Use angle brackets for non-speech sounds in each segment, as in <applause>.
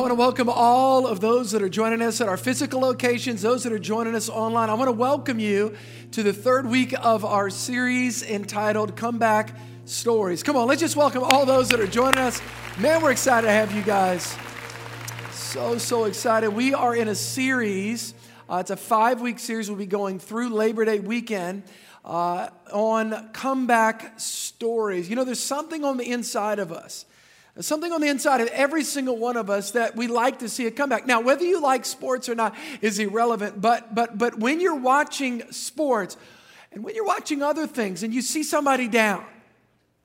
I want to welcome all of those that are joining us at our physical locations, those that are joining us online. I want to welcome you to the third week of our series entitled Comeback Stories. Come on, let's just welcome all those that are joining us. Man, we're excited to have you guys. So, so excited. We are in a series, uh, it's a five week series. We'll be going through Labor Day weekend uh, on comeback stories. You know, there's something on the inside of us. Something on the inside of every single one of us that we like to see a comeback. Now, whether you like sports or not is irrelevant, but but but when you're watching sports and when you're watching other things and you see somebody down,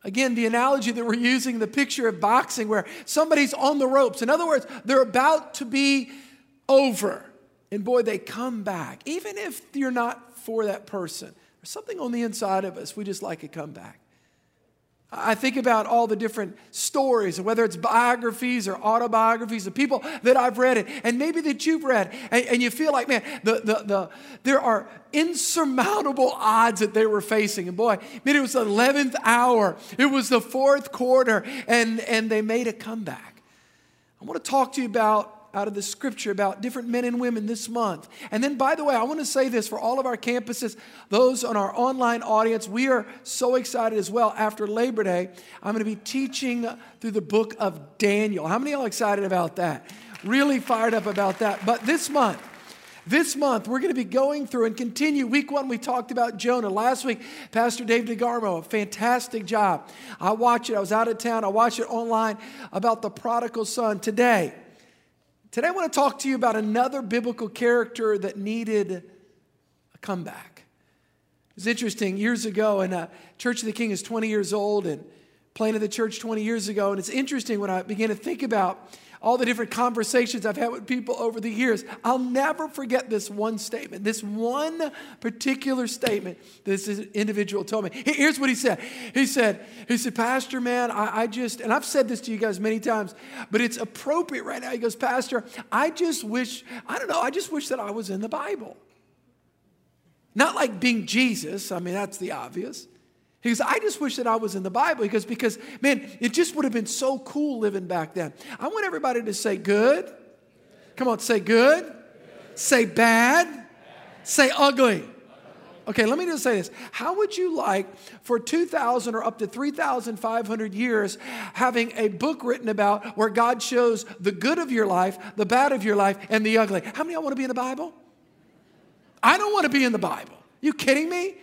Again, the analogy that we're using, the picture of boxing where somebody's on the ropes. In other words, they're about to be over. And boy, they come back. Even if you're not for that person, there's something on the inside of us. We just like a comeback. I think about all the different stories, whether it's biographies or autobiographies of people that I've read it, and maybe that you've read, and, and, you feel like, man, the, the, the, there are insurmountable odds that they were facing. And boy, man, it was the 11th hour, it was the fourth quarter, and, and they made a comeback. I want to talk to you about out of the scripture about different men and women this month. And then, by the way, I want to say this for all of our campuses, those on our online audience, we are so excited as well. After Labor Day, I'm going to be teaching through the book of Daniel. How many of y'all excited about that? Really fired up about that. But this month, this month, we're going to be going through and continue. Week one, we talked about Jonah. Last week, Pastor Dave DeGarmo, a fantastic job. I watched it. I was out of town. I watched it online about the prodigal son. Today, Today, I want to talk to you about another biblical character that needed a comeback. It's interesting years ago, and uh, Church of the King is 20 years old, and planted the church 20 years ago. And it's interesting when I began to think about all the different conversations I've had with people over the years. I'll never forget this one statement, this one particular statement this individual told me. Here's what he said. He said, he said, Pastor, man, I, I just, and I've said this to you guys many times, but it's appropriate right now. He goes, Pastor, I just wish, I don't know, I just wish that I was in the Bible. Not like being Jesus, I mean, that's the obvious. He goes, I just wish that I was in the Bible. He goes, because, man, it just would have been so cool living back then. I want everybody to say good. Come on, say good. Say bad. Say ugly. Okay, let me just say this. How would you like for 2,000 or up to 3,500 years having a book written about where God shows the good of your life, the bad of your life, and the ugly? How many of y'all want to be in the Bible? I don't want to be in the Bible. You kidding me?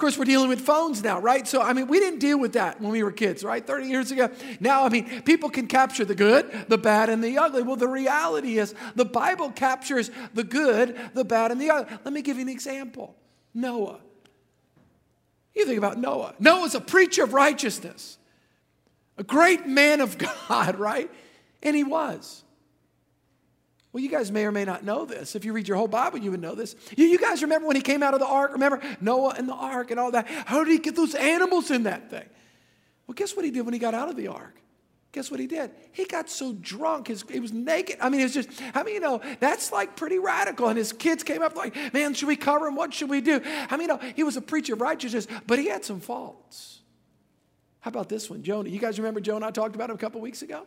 Course, we're dealing with phones now, right? So, I mean, we didn't deal with that when we were kids, right? 30 years ago. Now, I mean, people can capture the good, the bad, and the ugly. Well, the reality is the Bible captures the good, the bad, and the ugly. Let me give you an example Noah. You think about Noah. Noah's a preacher of righteousness, a great man of <laughs> God, right? And he was. Well, you guys may or may not know this. If you read your whole Bible, you would know this. You, you, guys remember when he came out of the ark? Remember Noah and the ark and all that? How did he get those animals in that thing? Well, guess what he did when he got out of the ark? Guess what he did? He got so drunk, his, he was naked. I mean, it's just, I mean, you know, that's like pretty radical. And his kids came up like, man, should we cover him? What should we do? I mean, you know, he was a preacher of righteousness, but he had some faults. How about this one, Jonah? You guys remember Jonah? I talked about him a couple weeks ago?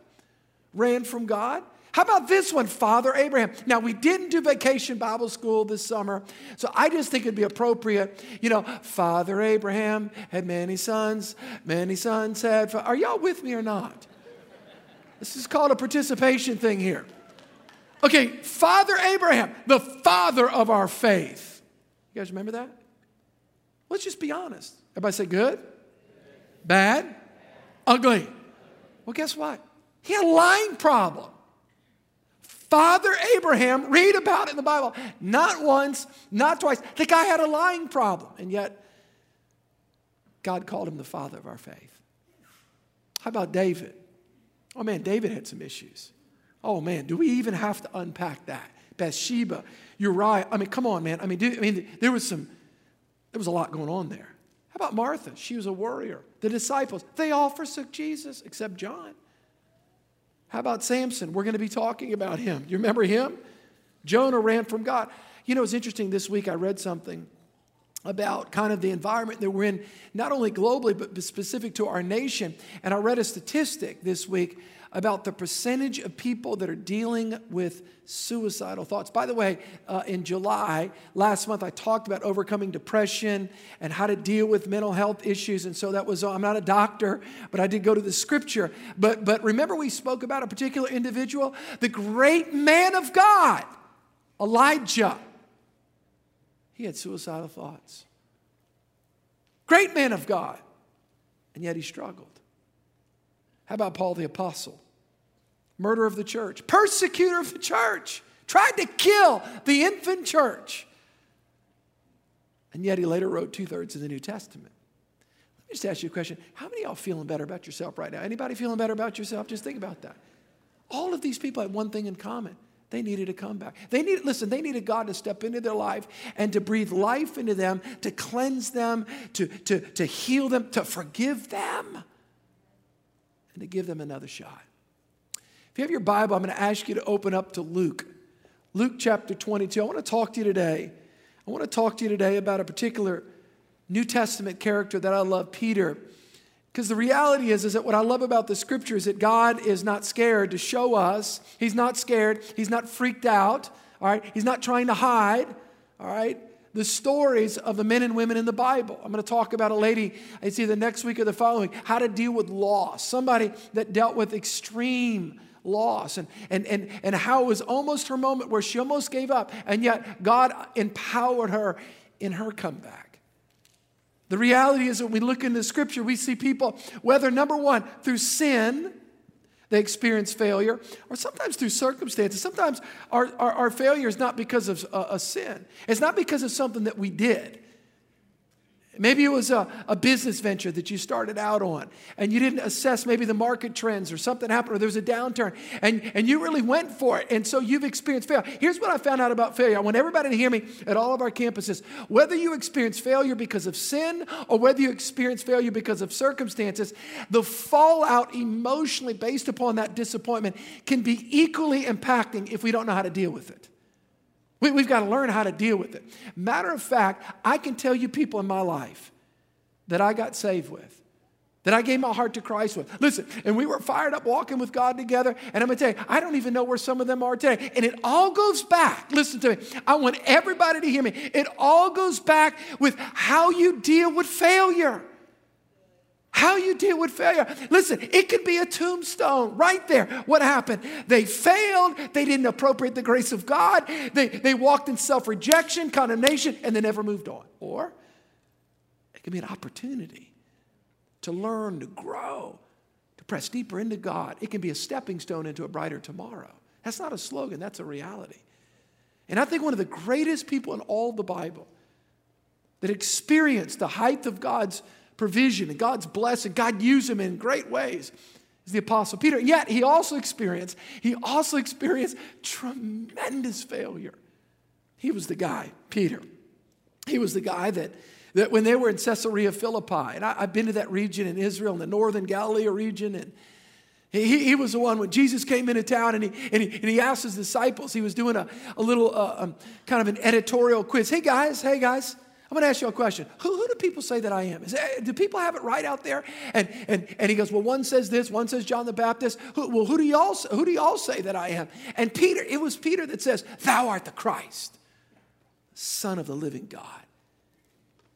Ran from God. How about this one, Father Abraham? Now, we didn't do vacation Bible school this summer, so I just think it'd be appropriate. You know, Father Abraham had many sons, many sons had. Are y'all with me or not? This is called a participation thing here. Okay, Father Abraham, the father of our faith. You guys remember that? Let's just be honest. Everybody say good, bad, ugly. Well, guess what? He had a lying problem. Father Abraham, read about it in the Bible. Not once, not twice. The guy had a lying problem, and yet God called him the father of our faith. How about David? Oh man, David had some issues. Oh man, do we even have to unpack that? Bathsheba, Uriah. I mean, come on, man. I mean, I mean, there was some, there was a lot going on there. How about Martha? She was a warrior. The disciples, they all forsook Jesus except John. How about Samson? We're going to be talking about him. You remember him? Jonah ran from God. You know, it's interesting. This week I read something about kind of the environment that we're in, not only globally, but specific to our nation. And I read a statistic this week about the percentage of people that are dealing with suicidal thoughts. By the way, uh, in July, last month, I talked about overcoming depression and how to deal with mental health issues. And so that was, I'm not a doctor, but I did go to the scripture. But, but remember, we spoke about a particular individual, the great man of God, Elijah. He had suicidal thoughts. Great man of God. And yet he struggled. How about Paul the Apostle? Murder of the church, persecutor of the church, tried to kill the infant church. And yet he later wrote two thirds of the New Testament. Let me just ask you a question. How many of y'all feeling better about yourself right now? Anybody feeling better about yourself? Just think about that. All of these people had one thing in common. They needed a comeback. They needed, listen, they needed God to step into their life and to breathe life into them, to cleanse them, to, to, to heal them, to forgive them and to give them another shot. If you have your Bible, I'm going to ask you to open up to Luke. Luke chapter 22. I want to talk to you today. I want to talk to you today about a particular New Testament character that I love, Peter. Because the reality is, is that what I love about the scripture is that God is not scared to show us. He's not scared. He's not freaked out. All right. He's not trying to hide. All right the stories of the men and women in the Bible. I'm going to talk about a lady, it's either next week or the following, how to deal with loss. Somebody that dealt with extreme loss and, and, and, and how it was almost her moment where she almost gave up, and yet God empowered her in her comeback. The reality is, when we look into scripture, we see people, whether number one, through sin, they experience failure, or sometimes through circumstances. Sometimes our, our, our failure is not because of a, a sin, it's not because of something that we did. Maybe it was a, a business venture that you started out on and you didn't assess maybe the market trends or something happened or there was a downturn and, and you really went for it. And so you've experienced failure. Here's what I found out about failure. I want everybody to hear me at all of our campuses. Whether you experience failure because of sin or whether you experience failure because of circumstances, the fallout emotionally based upon that disappointment can be equally impacting if we don't know how to deal with it. We, have got to learn how to deal with it. Matter of fact, I can tell you people in my life that I got saved with, that I gave my heart to Christ with. Listen, and we were fired up walking with God together. And I'm going to tell you, I don't even know where some of them are today. And it all goes back. Listen to me. I want everybody to hear me. It all goes back with how you deal with failure. How you deal with failure. Listen, it could be a tombstone right there. What happened? They failed. They didn't appropriate the grace of God. They, they walked in self rejection, condemnation, and they never moved on. Or it could be an opportunity to learn, to grow, to press deeper into God. It can be a stepping stone into a brighter tomorrow. That's not a slogan, that's a reality. And I think one of the greatest people in all the Bible that experienced the height of God's provision and God's blessing. God used him in great ways. Is the apostle Peter. Yet he also experienced, he also experienced tremendous failure. He was the guy, Peter. He was the guy that, that when they were in Caesarea Philippi, and I, have been to that region in Israel, in the northern Galilee region, and he, he was the one when Jesus came into town and he, and he, and he asked his disciples, he was doing a, a little uh, um, kind of an editorial quiz. Hey guys, hey guys, I'm going to ask you a question. Who, who do people say that I am? Is, eh, do people have it right out there? And, and, and he goes, Well, one says this, one says John the Baptist. Who, well, who do, y'all, who do y'all say that I am? And Peter, it was Peter that says, Thou art the Christ, Son of the living God.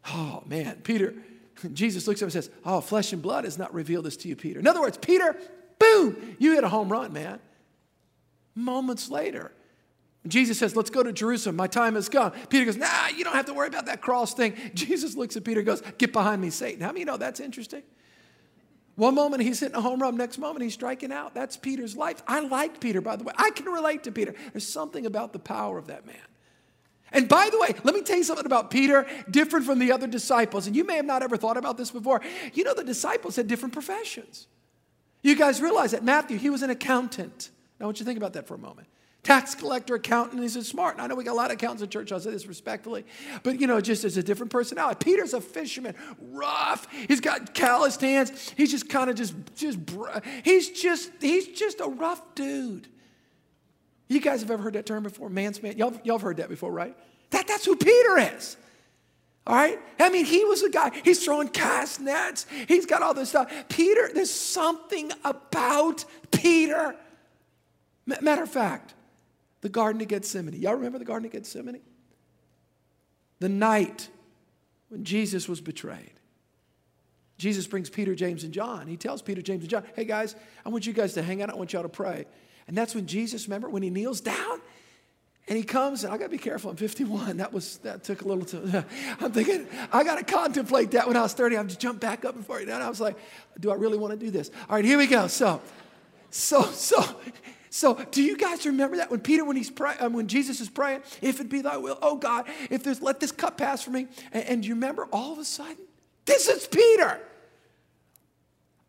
Oh, man. Peter, <laughs> Jesus looks at him and says, Oh, flesh and blood has not revealed this to you, Peter. In other words, Peter, boom, you hit a home run, man. Moments later, Jesus says, Let's go to Jerusalem. My time has come. Peter goes, Nah, you don't have to worry about that cross thing. <laughs> Jesus looks at Peter and goes, Get behind me, Satan. How many you know that's interesting? One moment he's hitting a home run, next moment he's striking out. That's Peter's life. I like Peter, by the way. I can relate to Peter. There's something about the power of that man. And by the way, let me tell you something about Peter, different from the other disciples. And you may have not ever thought about this before. You know, the disciples had different professions. You guys realize that Matthew, he was an accountant. Now, I want you to think about that for a moment tax collector, accountant. He's smart. And I know we got a lot of accountants in church. I'll say this respectfully. But, you know, just as a different personality. Peter's a fisherman, rough. He's got calloused hands. He's just kind of just, just, he's just, he's just a rough dude. You guys have ever heard that term before? Man's man. Y'all, y'all have heard that before, right? That, that's who Peter is. All right? I mean, he was a guy, he's throwing cast nets, he's got all this stuff. Peter, there's something about Peter. Matter of fact, the Garden of Gethsemane. Y'all remember the Garden of Gethsemane? The night when Jesus was betrayed. Jesus brings Peter, James, and John. He tells Peter, James, and John, hey guys, I want you guys to hang out. I want y'all to pray. And that's when Jesus, remember, when he kneels down and he comes, and I gotta be careful, I'm 51. That was that took a little time. <laughs> I'm thinking, I gotta contemplate that when I was 30. I'm just jumped back up before you. And I was like, do I really want to do this? All right, here we go. So, so, so, so, do you guys remember that when Peter, when he's praying, um, when Jesus is praying, if it be thy will, oh God, if there's let this cup pass from me, and, and you remember all of a sudden, this is Peter.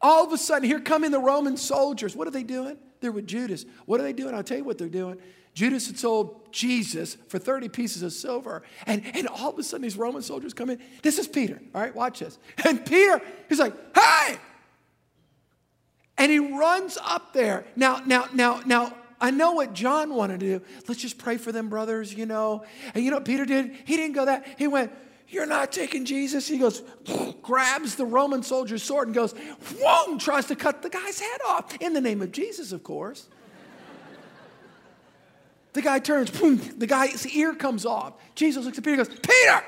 All of a sudden, here come in the Roman soldiers. What are they doing? They're with Judas. What are they doing? I'll tell you what they're doing. Judas had sold Jesus for 30 pieces of silver. And, and all of a sudden, these Roman soldiers come in. This is Peter. All right, watch this. And Peter, he's like, hey! And he runs up there. Now, now, now, now, I know what John wanted to do. Let's just pray for them, brothers, you know. And you know what Peter did? He didn't go that. He went, You're not taking Jesus. He goes, <sniffs> grabs the Roman soldier's sword and goes, Whoa, tries to cut the guy's head off. In the name of Jesus, of course. The guy turns, boom, the guy's ear comes off. Jesus looks at Peter and goes, Peter,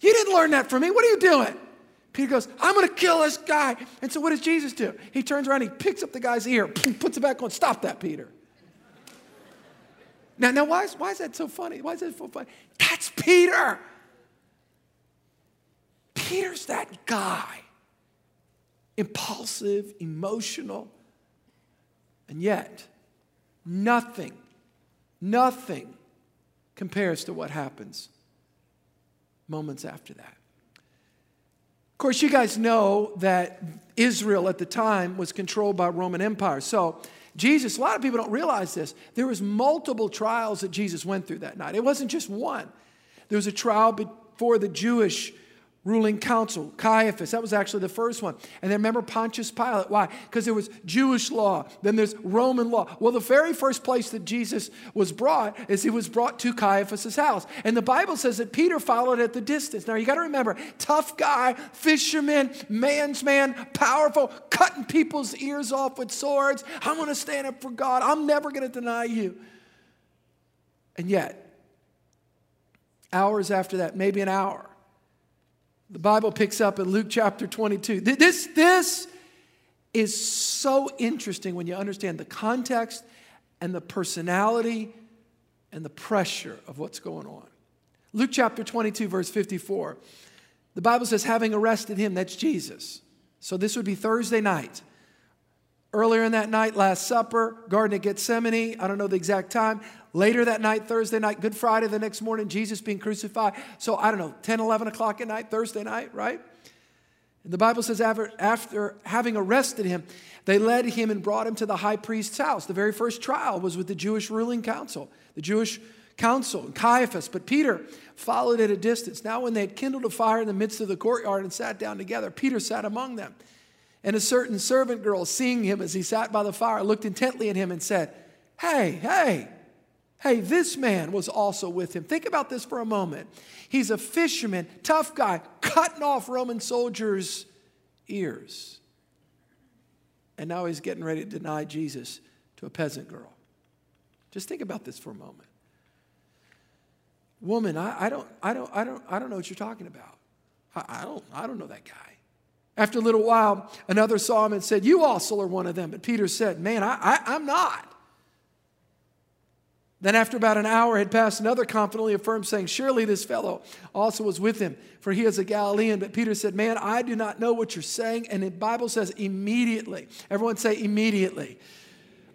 you didn't learn that from me. What are you doing? Peter goes, I'm going to kill this guy. And so what does Jesus do? He turns around, he picks up the guy's ear, <laughs> puts it back on. Stop that, Peter. Now, now why, is, why is that so funny? Why is that so funny? That's Peter. Peter's that guy. Impulsive, emotional, and yet nothing Nothing compares to what happens moments after that. Of course, you guys know that Israel at the time was controlled by Roman Empire. So, Jesus, a lot of people don't realize this. There was multiple trials that Jesus went through that night. It wasn't just one. There was a trial before the Jewish ruling council, Caiaphas. That was actually the first one. And then remember Pontius Pilate. Why? Because there was Jewish law, then there's Roman law. Well, the very first place that Jesus was brought is he was brought to Caiaphas's house. And the Bible says that Peter followed at the distance. Now you got to remember, tough guy, fisherman, man's man, powerful, cutting people's ears off with swords. I'm going to stand up for God. I'm never going to deny you. And yet, hours after that, maybe an hour, the Bible picks up in Luke chapter 22. This, this is so interesting when you understand the context and the personality and the pressure of what's going on. Luke chapter 22, verse 54. The Bible says, having arrested him, that's Jesus. So this would be Thursday night. Earlier in that night, Last Supper, Garden of Gethsemane, I don't know the exact time. Later that night, Thursday night, Good Friday, the next morning, Jesus being crucified. So I don't know, 10, 11 o'clock at night, Thursday night, right? And the Bible says, after, after having arrested him, they led him and brought him to the high priest's house. The very first trial was with the Jewish ruling council, the Jewish council, and Caiaphas. But Peter followed at a distance. Now, when they had kindled a fire in the midst of the courtyard and sat down together, Peter sat among them. And a certain servant girl, seeing him as he sat by the fire, looked intently at him and said, Hey, hey, Hey, this man was also with him. Think about this for a moment. He's a fisherman, tough guy, cutting off Roman soldiers' ears. And now he's getting ready to deny Jesus to a peasant girl. Just think about this for a moment. Woman, I, I don't, I, don't, I, don't, I don't know what you're talking about. I, I, don't, I don't know that guy. After a little while, another saw him and said, You also are one of them. But Peter said, Man, I, I, I'm not. Then, after about an hour had passed, another confidently affirmed, saying, Surely this fellow also was with him, for he is a Galilean. But Peter said, Man, I do not know what you're saying. And the Bible says, immediately. Everyone say, immediately.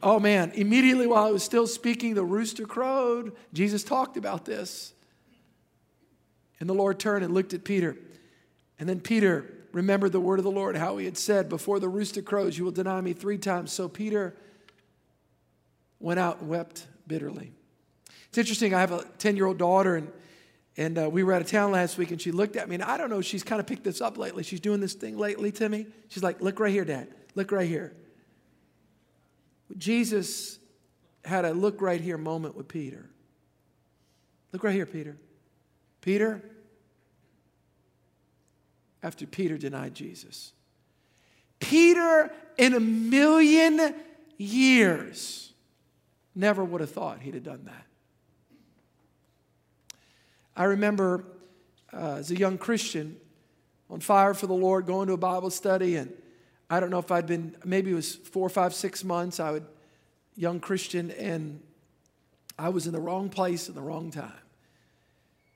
Oh man, immediately while I was still speaking, the rooster crowed. Jesus talked about this. And the Lord turned and looked at Peter. And then Peter remembered the word of the Lord, how he had said, Before the rooster crows, you will deny me three times. So Peter went out and wept bitterly. It's interesting. I have a 10 year old daughter, and, and uh, we were out of town last week, and she looked at me, and I don't know, she's kind of picked this up lately. She's doing this thing lately to me. She's like, Look right here, Dad. Look right here. Jesus had a look right here moment with Peter. Look right here, Peter. Peter, after Peter denied Jesus. Peter, in a million years, never would have thought he'd have done that. I remember uh, as a young Christian on fire for the Lord, going to a Bible study, and I don't know if I'd been, maybe it was four, five, six months, I would, young Christian, and I was in the wrong place at the wrong time.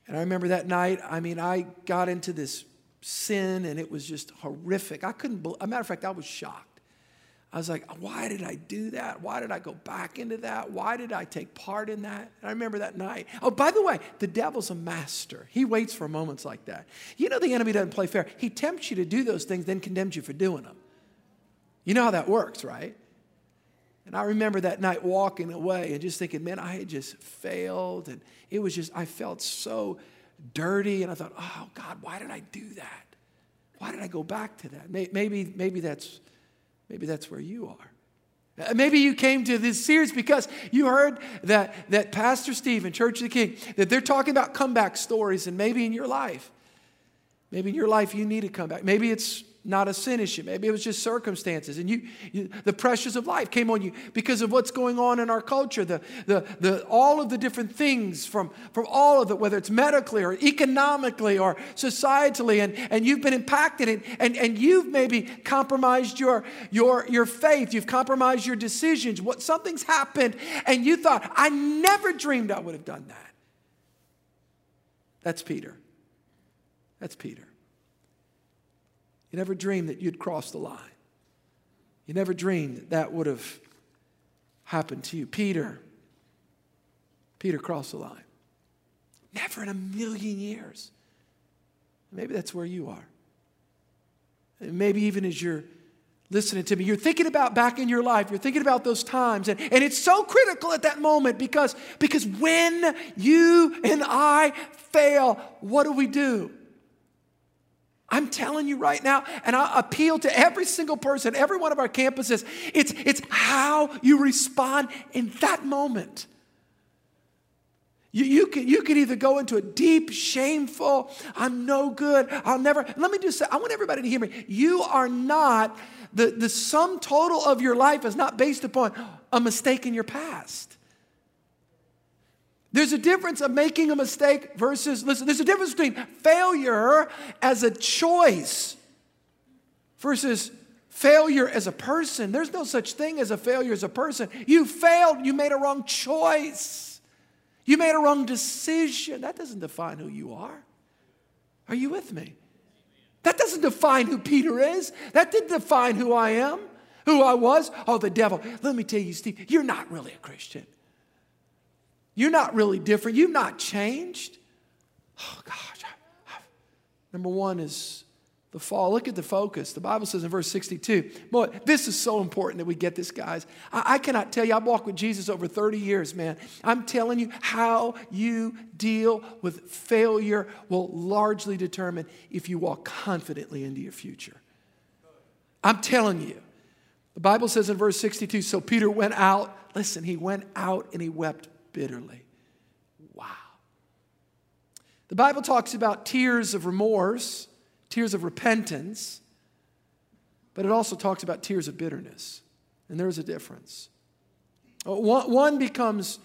And I remember that night, I mean, I got into this sin and it was just horrific. I couldn't, believe, a matter of fact, I was shocked. I was like, why did I do that? Why did I go back into that? Why did I take part in that? And I remember that night. Oh, by the way, the devil's a master. He waits for moments like that. You know, the enemy doesn't play fair. He tempts you to do those things, then condemns you for doing them. You know how that works, right? And I remember that night walking away and just thinking, man, I had just failed. And it was just, I felt so dirty. And I thought, oh, God, why did I do that? Why did I go back to that? Maybe, maybe that's Maybe that's where you are. Uh, maybe you came to this series because you heard that, that Pastor Steve and Church of the King, that they're talking about comeback stories, and maybe in your life, maybe in your life you need a comeback. Maybe it's not a sin issue. Maybe it was just circumstances. And you, you, the pressures of life came on you because of what's going on in our culture, the, the, the, all of the different things from, from all of it, whether it's medically or economically or societally, and, and you've been impacted and, and, and you've maybe compromised your, your, your faith, you've compromised your decisions. What something's happened, and you thought, I never dreamed I would have done that. That's Peter. That's Peter. You never dreamed that you'd cross the line. You never dreamed that that would have happened to you. Peter, Peter crossed the line. Never in a million years. Maybe that's where you are. Maybe even as you're listening to me, you're thinking about back in your life, you're thinking about those times. And, and it's so critical at that moment because, because when you and I fail, what do we do? I'm telling you right now, and I appeal to every single person, every one of our campuses, it's, it's how you respond in that moment. You, you, can, you can either go into a deep, shameful, I'm no good, I'll never. Let me just say, I want everybody to hear me. You are not, the, the sum total of your life is not based upon a mistake in your past. There's a difference of making a mistake versus, listen, there's a difference between failure as a choice versus failure as a person. There's no such thing as a failure as a person. You failed, you made a wrong choice, you made a wrong decision. That doesn't define who you are. Are you with me? That doesn't define who Peter is. That didn't define who I am, who I was. Oh, the devil. Let me tell you, Steve, you're not really a Christian. You're not really different. You've not changed. Oh, gosh. Number one is the fall. Look at the focus. The Bible says in verse 62. Boy, this is so important that we get this, guys. I, I cannot tell you, I've walked with Jesus over 30 years, man. I'm telling you, how you deal with failure will largely determine if you walk confidently into your future. I'm telling you. The Bible says in verse 62 so Peter went out. Listen, he went out and he wept bitterly. Wow. The Bible talks about tears of remorse, tears of repentance, but it also talks about tears of bitterness. And there's a difference. Uh, one becomes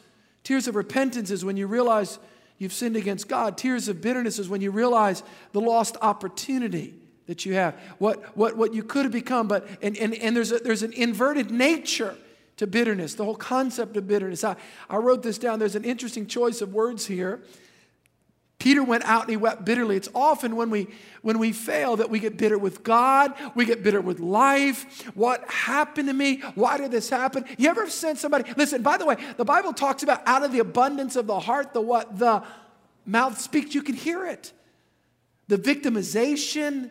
tears of repentance is when you realize you've sinned against God. Tears of bitterness is when you realize the lost opportunity that you have, what, what, what you could have become. But, and, and, and there's, a, there's an inverted nature to bitterness, the whole concept of bitterness. I, I wrote this down. There's an interesting choice of words here. Peter went out and he wept bitterly. It's often when we when we fail that we get bitter with God, we get bitter with life. What happened to me? Why did this happen? You ever sent somebody? Listen, by the way, the Bible talks about out of the abundance of the heart, the what the mouth speaks, you can hear it. The victimization,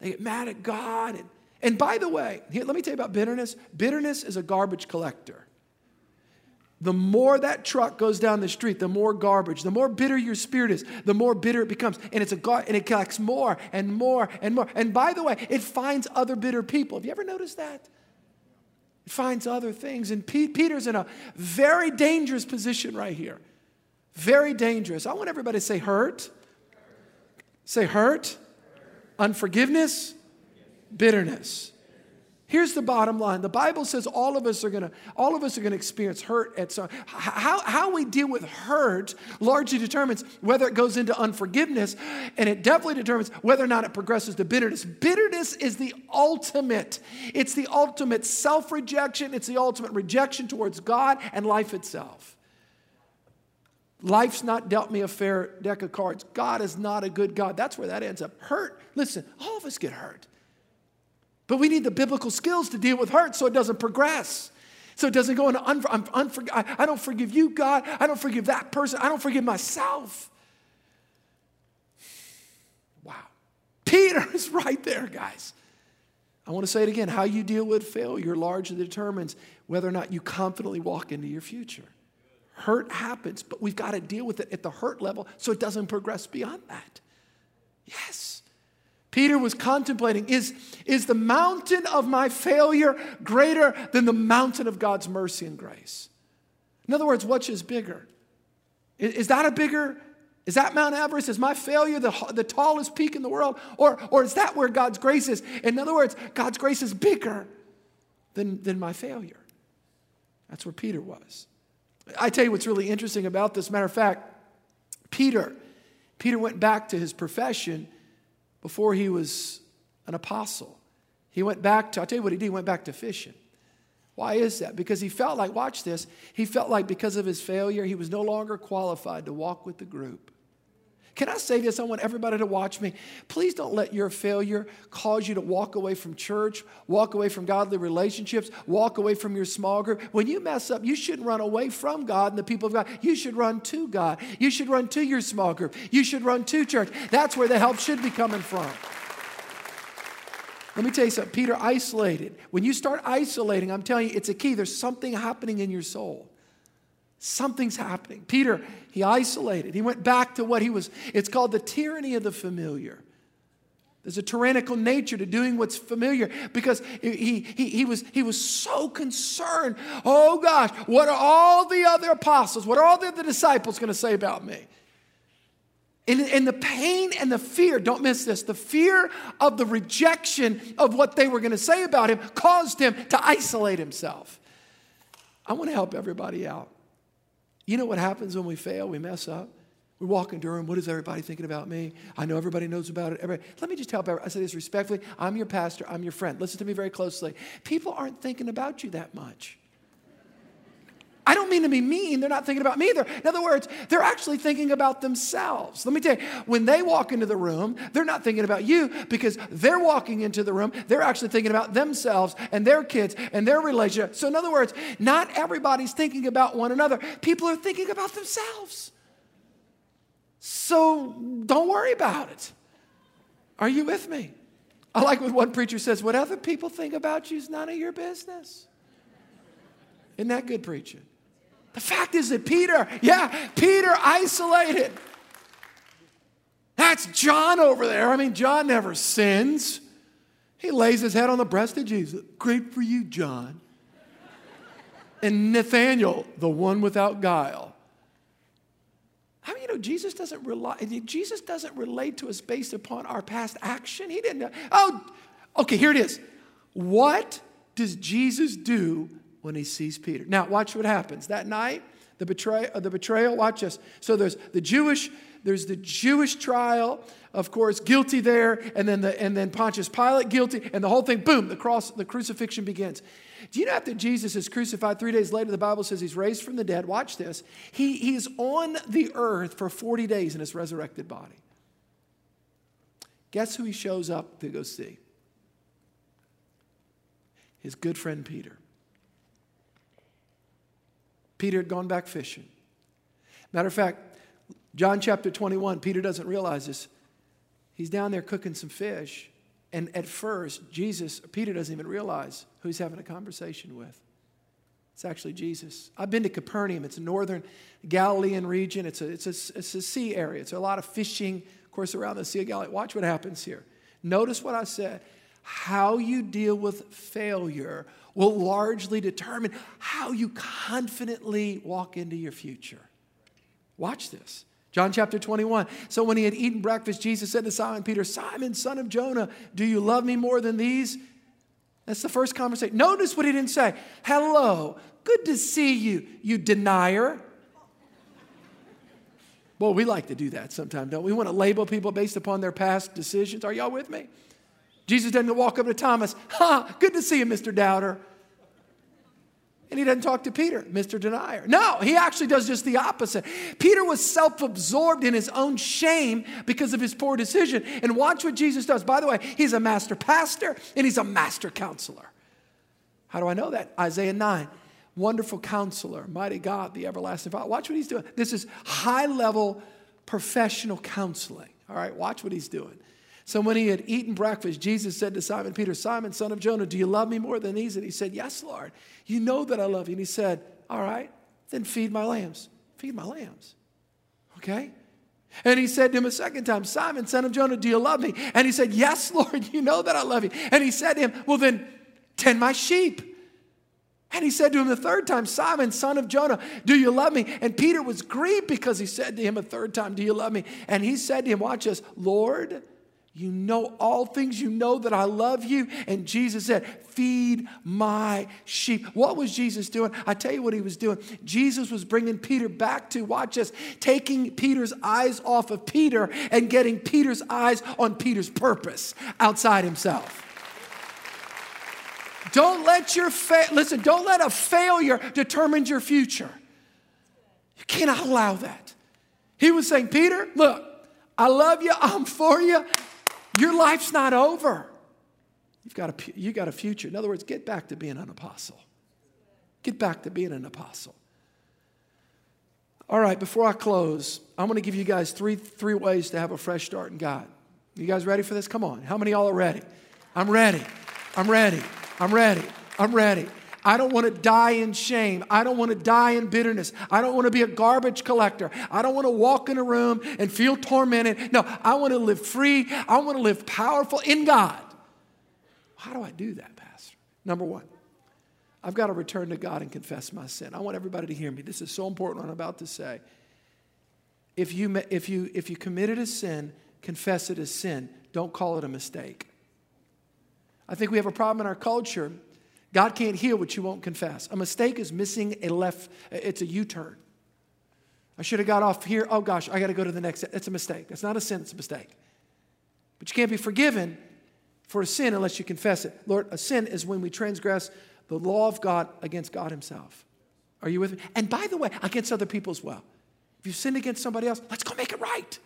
they get mad at God and and by the way, here, let me tell you about bitterness. Bitterness is a garbage collector. The more that truck goes down the street, the more garbage, the more bitter your spirit is, the more bitter it becomes. And it's a gar- and it collects more and more and more. And by the way, it finds other bitter people. Have you ever noticed that? It finds other things. And P- Peter's in a very dangerous position right here. Very dangerous. I want everybody to say hurt. Say hurt. Unforgiveness, bitterness. Here's the bottom line. The Bible says all of us are gonna, all of us are gonna experience hurt at some. How, how we deal with hurt largely determines whether it goes into unforgiveness, and it definitely determines whether or not it progresses to bitterness. Bitterness is the ultimate. It's the ultimate self-rejection. It's the ultimate rejection towards God and life itself. Life's not dealt me a fair deck of cards. God is not a good God. That's where that ends up. Hurt. Listen, all of us get hurt. But we need the biblical skills to deal with hurt so it doesn't progress. So it doesn't go into un- unfor- I, I don't forgive you, God. I don't forgive that person. I don't forgive myself. Wow. Peter is right there, guys. I want to say it again. How you deal with failure largely determines whether or not you confidently walk into your future. Hurt happens, but we've got to deal with it at the hurt level so it doesn't progress beyond that. Yes. Peter was contemplating is, is the mountain of my failure greater than the mountain of God's mercy and grace? In other words, which is bigger? Is, is that a bigger, is that Mount Everest? Is my failure the, the tallest peak in the world? Or, or is that where God's grace is? In other words, God's grace is bigger than, than my failure. That's where Peter was. I tell you what's really interesting about this. Matter of fact, Peter, Peter went back to his profession before he was an apostle. He went back to, I'll tell you what he did, he went back to fishing. Why is that? Because he felt like, watch this, he felt like because of his failure, he was no longer qualified to walk with the group. Can I say this? I want everybody to watch me. Please don't let your failure cause you to walk away from church, walk away from godly relationships, walk away from your small group. When you mess up, you shouldn't run away from God and the people of God. You should run to God. You should run to your small group. You should run to church. That's where the help should be coming from. Let me tell you something. Peter isolated. When you start isolating, I'm telling you, it's a key. There's something happening in your soul. Something's happening. Peter, he isolated. He went back to what he was, it's called the tyranny of the familiar. There's a tyrannical nature to doing what's familiar because he, he, he, was, he was so concerned. Oh gosh, what are all the other apostles, what are all the other disciples going to say about me? And, and the pain and the fear, don't miss this, the fear of the rejection of what they were going to say about him caused him to isolate himself. I want to help everybody out. You know what happens when we fail, we mess up? We walk a room, what is everybody thinking about me? I know everybody knows about it. Everybody. Let me just help. I say this respectfully. I'm your pastor, I'm your friend. Listen to me very closely. People aren't thinking about you that much. I don't mean to be mean. They're not thinking about me either. In other words, they're actually thinking about themselves. Let me tell you, when they walk into the room, they're not thinking about you because they're walking into the room. They're actually thinking about themselves and their kids and their relationship. So, in other words, not everybody's thinking about one another. People are thinking about themselves. So, don't worry about it. Are you with me? I like what one preacher says what other people think about you is none of your business. Isn't that good preaching? The fact is that Peter, yeah, Peter isolated. That's John over there. I mean, John never sins. He lays his head on the breast of Jesus. Great for you, John. And Nathaniel, the one without guile. I mean, you know, Jesus doesn't rely, Jesus doesn't relate to us based upon our past action. He didn't, oh, okay, here it is. What does Jesus do when he sees Peter. Now, watch what happens. That night, the, betray, uh, the betrayal, watch this. So there's the Jewish, there's the Jewish trial, of course, guilty there, and then the and then Pontius Pilate guilty, and the whole thing, boom, the cross, the crucifixion begins. Do you know after Jesus is crucified, three days later, the Bible says he's raised from the dead? Watch this. He, he's on the earth for 40 days in his resurrected body. Guess who he shows up to go see? His good friend Peter. Peter had gone back fishing. Matter of fact, John chapter 21, Peter doesn't realize this. He's down there cooking some fish. And at first, Jesus, Peter doesn't even realize who he's having a conversation with. It's actually Jesus. I've been to Capernaum. It's a northern Galilean region. It's a, it's, a, it's a sea area. It's a lot of fishing, of course, around the Sea of Galilee. Watch what happens here. Notice what I said. How you deal with failure will largely determine how you confidently walk into your future. Watch this. John chapter 21. So when he had eaten breakfast, Jesus said to Simon Peter, Simon, son of Jonah, do you love me more than these? That's the first conversation. Notice what he didn't say. Hello, good to see you, you denier. Well, we like to do that sometimes, don't we? We want to label people based upon their past decisions. Are y'all with me? Jesus doesn't walk up to Thomas, ha, good to see you, Mr. Doubter. And he doesn't talk to Peter, Mr. Denier. No, he actually does just the opposite. Peter was self absorbed in his own shame because of his poor decision. And watch what Jesus does. By the way, he's a master pastor and he's a master counselor. How do I know that? Isaiah 9. Wonderful counselor, mighty God, the everlasting Father. Watch what he's doing. This is high level professional counseling. All right, watch what he's doing. So when he had eaten breakfast, Jesus said to Simon Peter, Simon, son of Jonah, do you love me more than these? And he said, Yes, Lord. You know that I love you. And he said, All right, then feed my lambs. Feed my lambs. Okay? And he said to him a second time, Simon, son of Jonah, do you love me? And he said, Yes, Lord, <laughs> you know that I love you. And he said to him, Well, then tend my sheep. And he said to him the third time, Simon, son of Jonah, do you love me? And Peter was grieved because he said to him a third time, Do you love me? And he said to him, Watch us, Lord, you know all things. You know that I love you. And Jesus said, Feed my sheep. What was Jesus doing? I tell you what he was doing. Jesus was bringing Peter back to, watch us, taking Peter's eyes off of Peter and getting Peter's eyes on Peter's purpose outside himself. Don't let your, fa- listen, don't let a failure determine your future. You cannot allow that. He was saying, Peter, look, I love you, I'm for you, your life's not over. You've got a, you got a future. In other words, get back to being an apostle. Get back to being an apostle. All right, before I close, I'm going to give you guys three, three ways to have a fresh start in God. You guys ready for this? Come on. How many y'all are ready? I'm ready. I'm ready. I'm ready. I'm ready. I don't want to die in shame. I don't want to die in bitterness. I don't want to be a garbage collector. I don't want to walk in a room and feel tormented. No, I want to live free. I want to live powerful in God. How do I do that, Pastor? Number one, I've got to return to God and confess my sin. I want everybody to hear me. This is so important what I'm about to say. If you, if you, if you committed a sin, confess it as sin. Don't call it a mistake. I think we have a problem in our culture God can't heal what you won't confess. A mistake is missing a left, it's a U turn. I should have got off here. Oh gosh, I got to go to the next. It's a mistake. It's not a sin, it's a mistake. But you can't be forgiven for a sin unless you confess it. Lord, a sin is when we transgress the law of God against God Himself. Are you with me? And by the way, against other people as well. If you've sinned against somebody else, let's go make it right.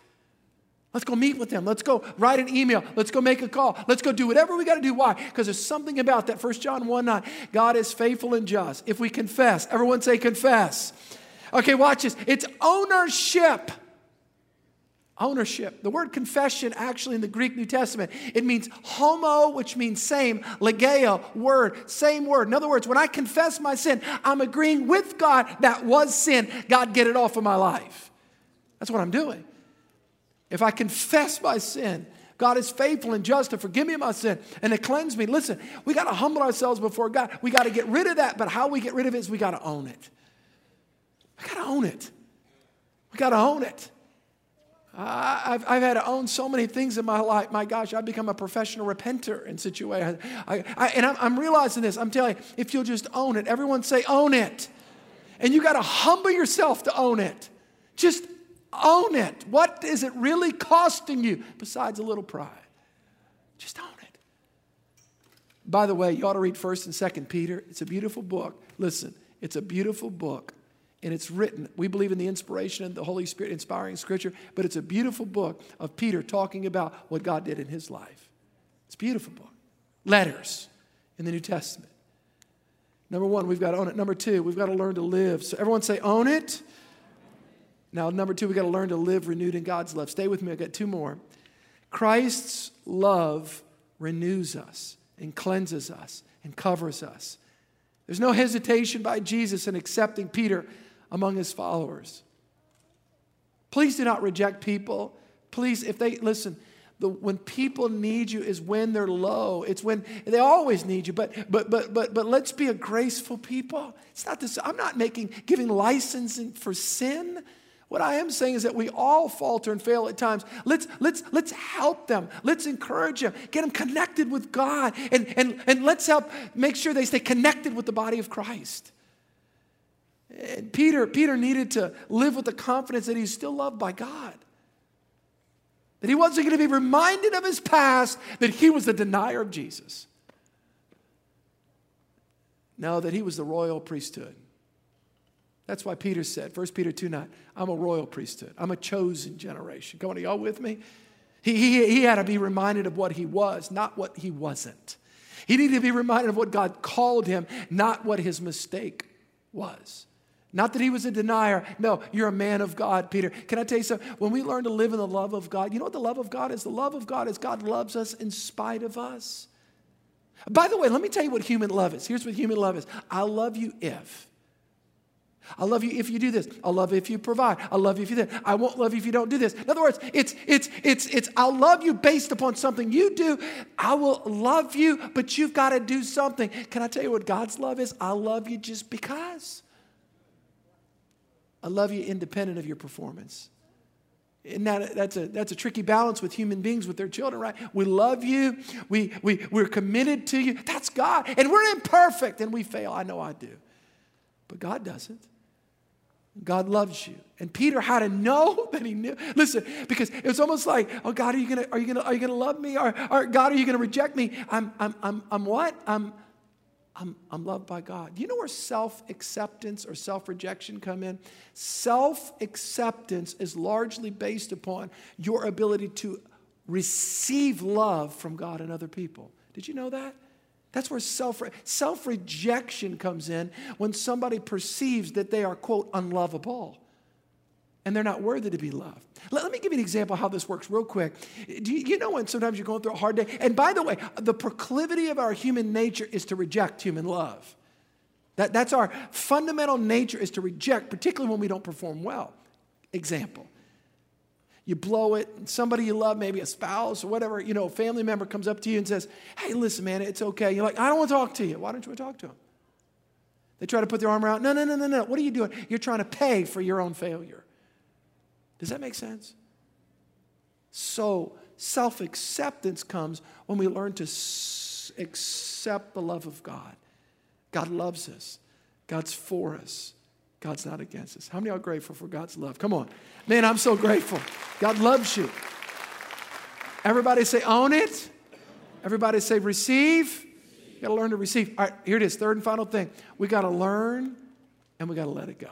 Let's go meet with them. Let's go write an email. Let's go make a call. Let's go do whatever we got to do. Why? Because there's something about that. 1 John 1 9. God is faithful and just. If we confess, everyone say confess. Okay, watch this. It's ownership. Ownership. The word confession, actually, in the Greek New Testament, it means homo, which means same, legeo, word, same word. In other words, when I confess my sin, I'm agreeing with God that was sin. God, get it off of my life. That's what I'm doing. If I confess my sin, God is faithful and just to forgive me my sin and to cleanse me. Listen, we got to humble ourselves before God. We got to get rid of that, but how we get rid of it is we got to own it. We got to own it. We got to own it. I've, I've had to own so many things in my life. My gosh, I've become a professional repenter in situations. I, I, and I'm, I'm realizing this. I'm telling you, if you'll just own it, everyone say, own it. And you got to humble yourself to own it. Just own it. What is it really costing you besides a little pride? Just own it. By the way, you ought to read 1st and 2nd Peter. It's a beautiful book. Listen, it's a beautiful book. And it's written, we believe in the inspiration of the Holy Spirit inspiring scripture, but it's a beautiful book of Peter talking about what God did in his life. It's a beautiful book. Letters in the New Testament. Number one, we've got to own it. Number two, we've got to learn to live. So everyone say, own it. Now, number two, we got to learn to live renewed in God's love. Stay with me, I've got two more. Christ's love renews us and cleanses us and covers us. There's no hesitation by Jesus in accepting Peter among his followers. Please do not reject people. Please, if they listen, the, when people need you is when they're low. It's when they always need you. But but but but but let's be a graceful people. It's not this. I'm not making giving license for sin. What I am saying is that we all falter and fail at times. Let's, let's, let's help them. Let's encourage them. Get them connected with God. And, and, and let's help make sure they stay connected with the body of Christ. And Peter, Peter needed to live with the confidence that he's still loved by God. That he wasn't going to be reminded of his past, that he was the denier of Jesus. No, that he was the royal priesthood. That's why Peter said, 1 Peter 2 9, I'm a royal priesthood. I'm a chosen generation. Come on, y'all with me? He, he, he had to be reminded of what he was, not what he wasn't. He needed to be reminded of what God called him, not what his mistake was. Not that he was a denier. No, you're a man of God, Peter. Can I tell you something? When we learn to live in the love of God, you know what the love of God is? The love of God is God loves us in spite of us. By the way, let me tell you what human love is. Here's what human love is I love you if. I love you if you do this. I love you if you provide. I love you if you do I won't love you if you don't do this. In other words, it's it's it's it's I'll love you based upon something you do. I will love you, but you've got to do something. Can I tell you what God's love is? I love you just because. I love you independent of your performance. And that, that's, a, that's a tricky balance with human beings, with their children, right? We love you. We, we, we're committed to you. That's God. And we're imperfect and we fail. I know I do. But God doesn't. God loves you. And Peter had to know <laughs> that he knew. Listen, because it was almost like, oh God, are you gonna, are you gonna, are you gonna love me? Or, or God, are you gonna reject me? I'm, I'm, I'm, I'm what? I'm, I'm, I'm loved by God. Do you know where self acceptance or self rejection come in? Self acceptance is largely based upon your ability to receive love from God and other people. Did you know that? That's where self self rejection comes in when somebody perceives that they are quote unlovable and they're not worthy to be loved. Let, let me give you an example of how this works real quick. Do you, you know when sometimes you're going through a hard day? And by the way, the proclivity of our human nature is to reject human love. That, that's our fundamental nature is to reject, particularly when we don't perform well. Example. You blow it, somebody you love, maybe a spouse or whatever, you know, a family member comes up to you and says, Hey, listen, man, it's okay. You're like, I don't want to talk to you. Why don't you want to talk to them? They try to put their arm around. No, no, no, no, no. What are you doing? You're trying to pay for your own failure. Does that make sense? So, self acceptance comes when we learn to s- accept the love of God. God loves us, God's for us, God's not against us. How many are grateful for God's love? Come on. Man, I'm so grateful. God loves you. Everybody say, own it. Everybody say, receive. You got to learn to receive. All right, here it is. Third and final thing. We got to learn and we got to let it go.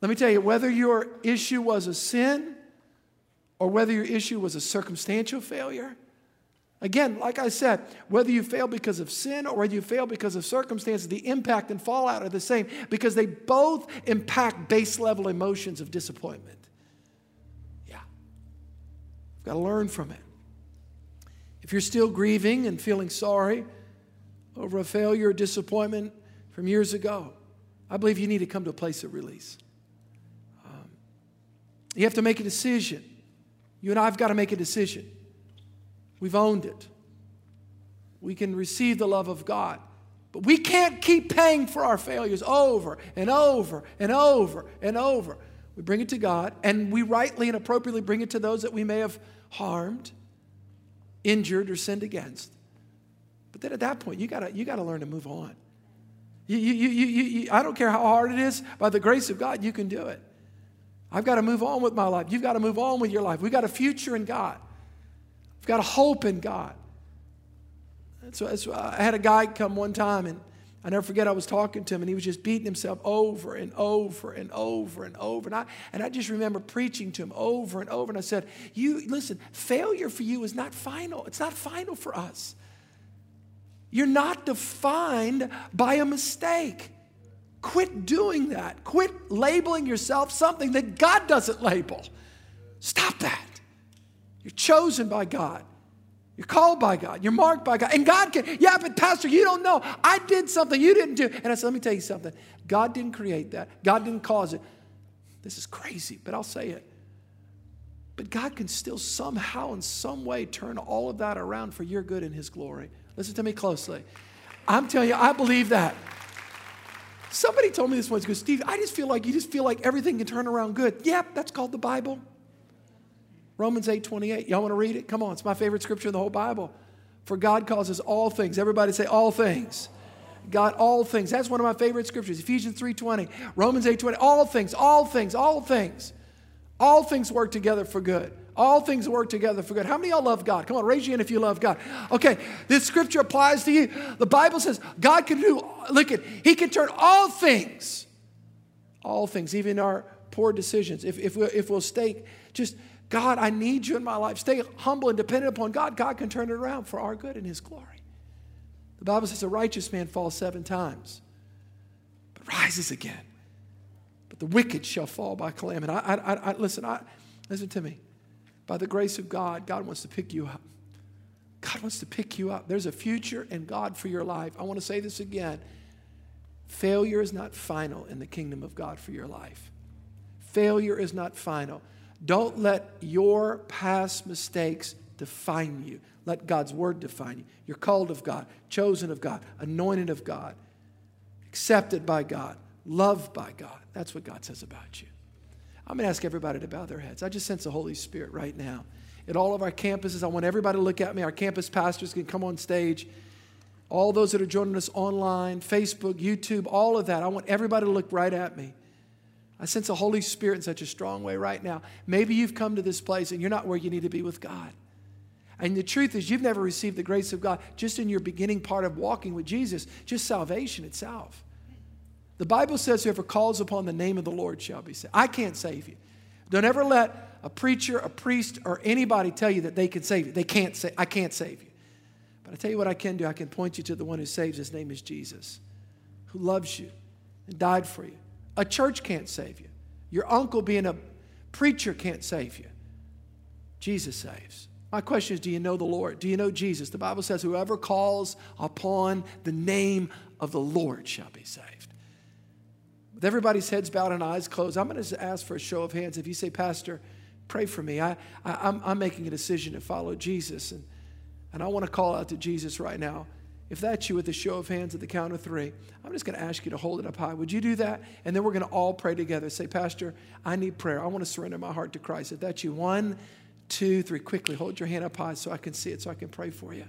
Let me tell you, whether your issue was a sin or whether your issue was a circumstantial failure, again, like I said, whether you fail because of sin or whether you fail because of circumstances, the impact and fallout are the same because they both impact base level emotions of disappointment. Yeah. You've got to learn from it. If you're still grieving and feeling sorry over a failure or disappointment from years ago, I believe you need to come to a place of release. Um, you have to make a decision. You and I have got to make a decision. We've owned it. We can receive the love of God. But we can't keep paying for our failures over and over and over and over. We bring it to God, and we rightly and appropriately bring it to those that we may have harmed, injured, or sinned against. But then at that point, you gotta, you gotta learn to move on. You, you, you, you, I don't care how hard it is, by the grace of God, you can do it. I've got to move on with my life. You've got to move on with your life. We've got a future in God. We've got a hope in God. so, so uh, I had a guy come one time, and I never forget I was talking to him, and he was just beating himself over and over and over and over. And I, and I just remember preaching to him over and over. And I said, You listen, failure for you is not final. It's not final for us. You're not defined by a mistake. Quit doing that. Quit labeling yourself something that God doesn't label. Stop that. You're chosen by God. You're called by God. You're marked by God. And God can, yeah, but Pastor, you don't know. I did something you didn't do. And I said, let me tell you something. God didn't create that, God didn't cause it. This is crazy, but I'll say it. But God can still somehow, in some way, turn all of that around for your good and His glory. Listen to me closely. I'm telling you, I believe that. Somebody told me this once, goes, Steve, I just feel like you just feel like everything can turn around good. Yep, that's called the Bible. Romans 8 28. Y'all want to read it? Come on, it's my favorite scripture in the whole Bible. For God causes all things. Everybody say all things. God, all things. That's one of my favorite scriptures. Ephesians 3:20, Romans 8:20. All things, all things, all things. All things work together for good. All things work together for good. How many of y'all love God? Come on, raise your hand if you love God. Okay, this scripture applies to you. The Bible says God can do, look at, He can turn all things, all things, even our poor decisions. If, if, we, if we'll stay just God, I need you in my life. Stay humble and dependent upon God. God can turn it around for our good and His glory. The Bible says a righteous man falls seven times, but rises again. But the wicked shall fall by calamity. I, I, I, listen, I, listen to me. By the grace of God, God wants to pick you up. God wants to pick you up. There's a future in God for your life. I want to say this again. Failure is not final in the kingdom of God for your life. Failure is not final. Don't let your past mistakes define you. Let God's word define you. You're called of God, chosen of God, anointed of God, accepted by God, loved by God. That's what God says about you. I'm going to ask everybody to bow their heads. I just sense the Holy Spirit right now. At all of our campuses, I want everybody to look at me. Our campus pastors can come on stage. All those that are joining us online, Facebook, YouTube, all of that, I want everybody to look right at me. I sense the Holy Spirit in such a strong way right now. Maybe you've come to this place and you're not where you need to be with God. And the truth is, you've never received the grace of God just in your beginning part of walking with Jesus, just salvation itself. The Bible says, whoever calls upon the name of the Lord shall be saved. I can't save you. Don't ever let a preacher, a priest, or anybody tell you that they can save you. They can't say, I can't save you. But I tell you what I can do. I can point you to the one who saves. His name is Jesus, who loves you and died for you. A church can't save you. Your uncle being a preacher can't save you. Jesus saves. My question is do you know the Lord? Do you know Jesus? The Bible says, whoever calls upon the name of the Lord shall be saved. With everybody's heads bowed and eyes closed, I'm going to ask for a show of hands. If you say, Pastor, pray for me, I, I, am making a decision to follow Jesus, and, and I want to call out to Jesus right now. If that's you with a show of hands at the count of three, I'm just going to ask you to hold it up high. Would you do that? And then we're going to all pray together. Say, Pastor, I need prayer. I want to surrender my heart to Christ. If that's you, one, two, three, quickly hold your hand up high so I can see it, so I can pray for you.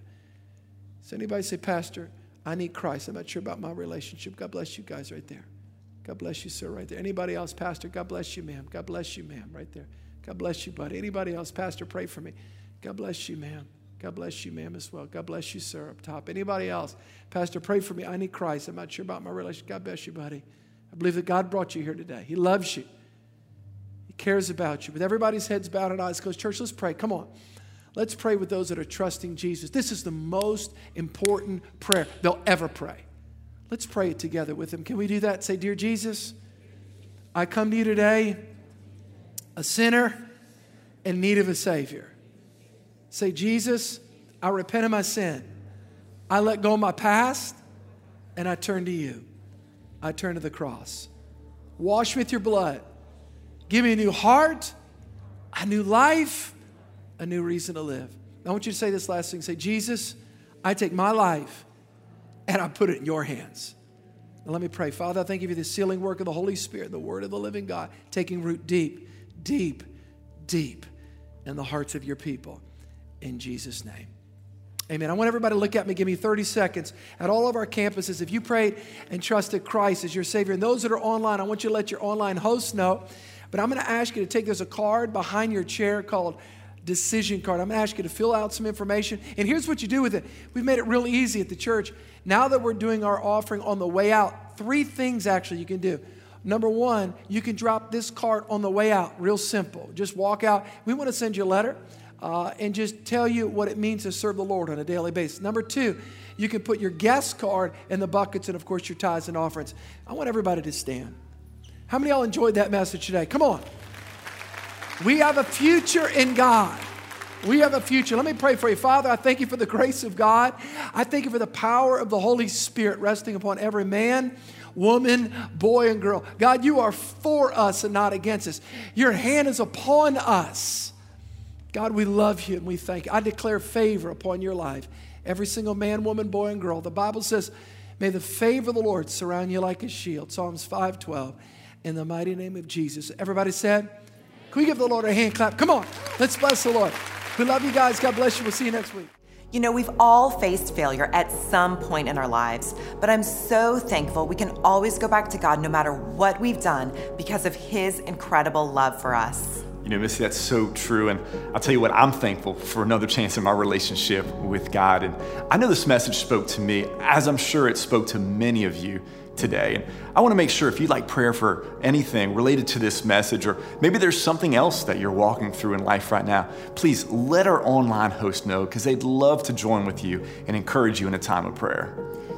Does anybody say, Pastor, I need Christ? I'm not sure about my relationship. God bless you guys right there. God bless you, sir, right there. Anybody else, Pastor? God bless you, ma'am. God bless you, ma'am, right there. God bless you, buddy. Anybody else, Pastor, pray for me. God bless you, ma'am. God bless you, ma'am, as well. God bless you, sir, up top. Anybody else? Pastor, pray for me. I need Christ. I'm not sure about my relationship. God bless you, buddy. I believe that God brought you here today. He loves you, He cares about you. With everybody's heads bowed and eyes closed, church, let's pray. Come on. Let's pray with those that are trusting Jesus. This is the most important prayer they'll ever pray. Let's pray it together with them. Can we do that? Say, Dear Jesus, I come to you today, a sinner in need of a Savior. Say, Jesus, I repent of my sin. I let go of my past and I turn to you. I turn to the cross. Wash with your blood. Give me a new heart, a new life, a new reason to live. I want you to say this last thing. Say, Jesus, I take my life and I put it in your hands. Now let me pray. Father, I thank you for the sealing work of the Holy Spirit, the Word of the living God, taking root deep, deep, deep in the hearts of your people in Jesus' name. Amen. I want everybody to look at me, give me 30 seconds. At all of our campuses, if you prayed and trusted Christ as your Savior, and those that are online, I want you to let your online host know. But I'm going to ask you to take, there's a card behind your chair called decision card. I'm going to ask you to fill out some information. And here's what you do with it. We've made it real easy at the church. Now that we're doing our offering on the way out, three things actually you can do. Number one, you can drop this card on the way out, real simple. Just walk out. We want to send you a letter uh, and just tell you what it means to serve the Lord on a daily basis. Number two, you can put your guest card in the buckets and, of course, your tithes and offerings. I want everybody to stand. How many of y'all enjoyed that message today? Come on. We have a future in God. We have a future. Let me pray for you. Father, I thank you for the grace of God. I thank you for the power of the Holy Spirit resting upon every man, woman, boy, and girl. God, you are for us and not against us. Your hand is upon us. God, we love you and we thank you. I declare favor upon your life. Every single man, woman, boy, and girl. The Bible says, May the favor of the Lord surround you like a shield. Psalms 512. In the mighty name of Jesus. Everybody said, Can we give the Lord a hand clap? Come on, let's bless the Lord. We love you guys. God bless you. We'll see you next week. You know, we've all faced failure at some point in our lives, but I'm so thankful we can always go back to God no matter what we've done because of His incredible love for us. You know, Missy, that's so true. And I'll tell you what, I'm thankful for another chance in my relationship with God. And I know this message spoke to me, as I'm sure it spoke to many of you today. And I want to make sure if you'd like prayer for anything related to this message, or maybe there's something else that you're walking through in life right now, please let our online host know because they'd love to join with you and encourage you in a time of prayer.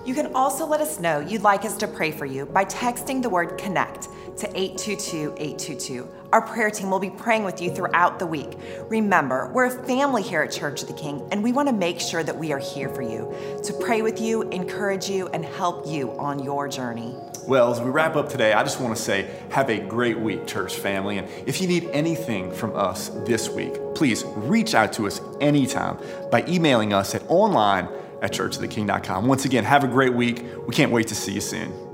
You can also let us know you'd like us to pray for you by texting the word connect to 822 822. Our prayer team will be praying with you throughout the week. Remember, we're a family here at Church of the King, and we want to make sure that we are here for you to pray with you, encourage you, and help you on your journey. Well, as we wrap up today, I just want to say have a great week, church family. And if you need anything from us this week, please reach out to us anytime by emailing us at online at churchoftheking.com. Once again, have a great week. We can't wait to see you soon.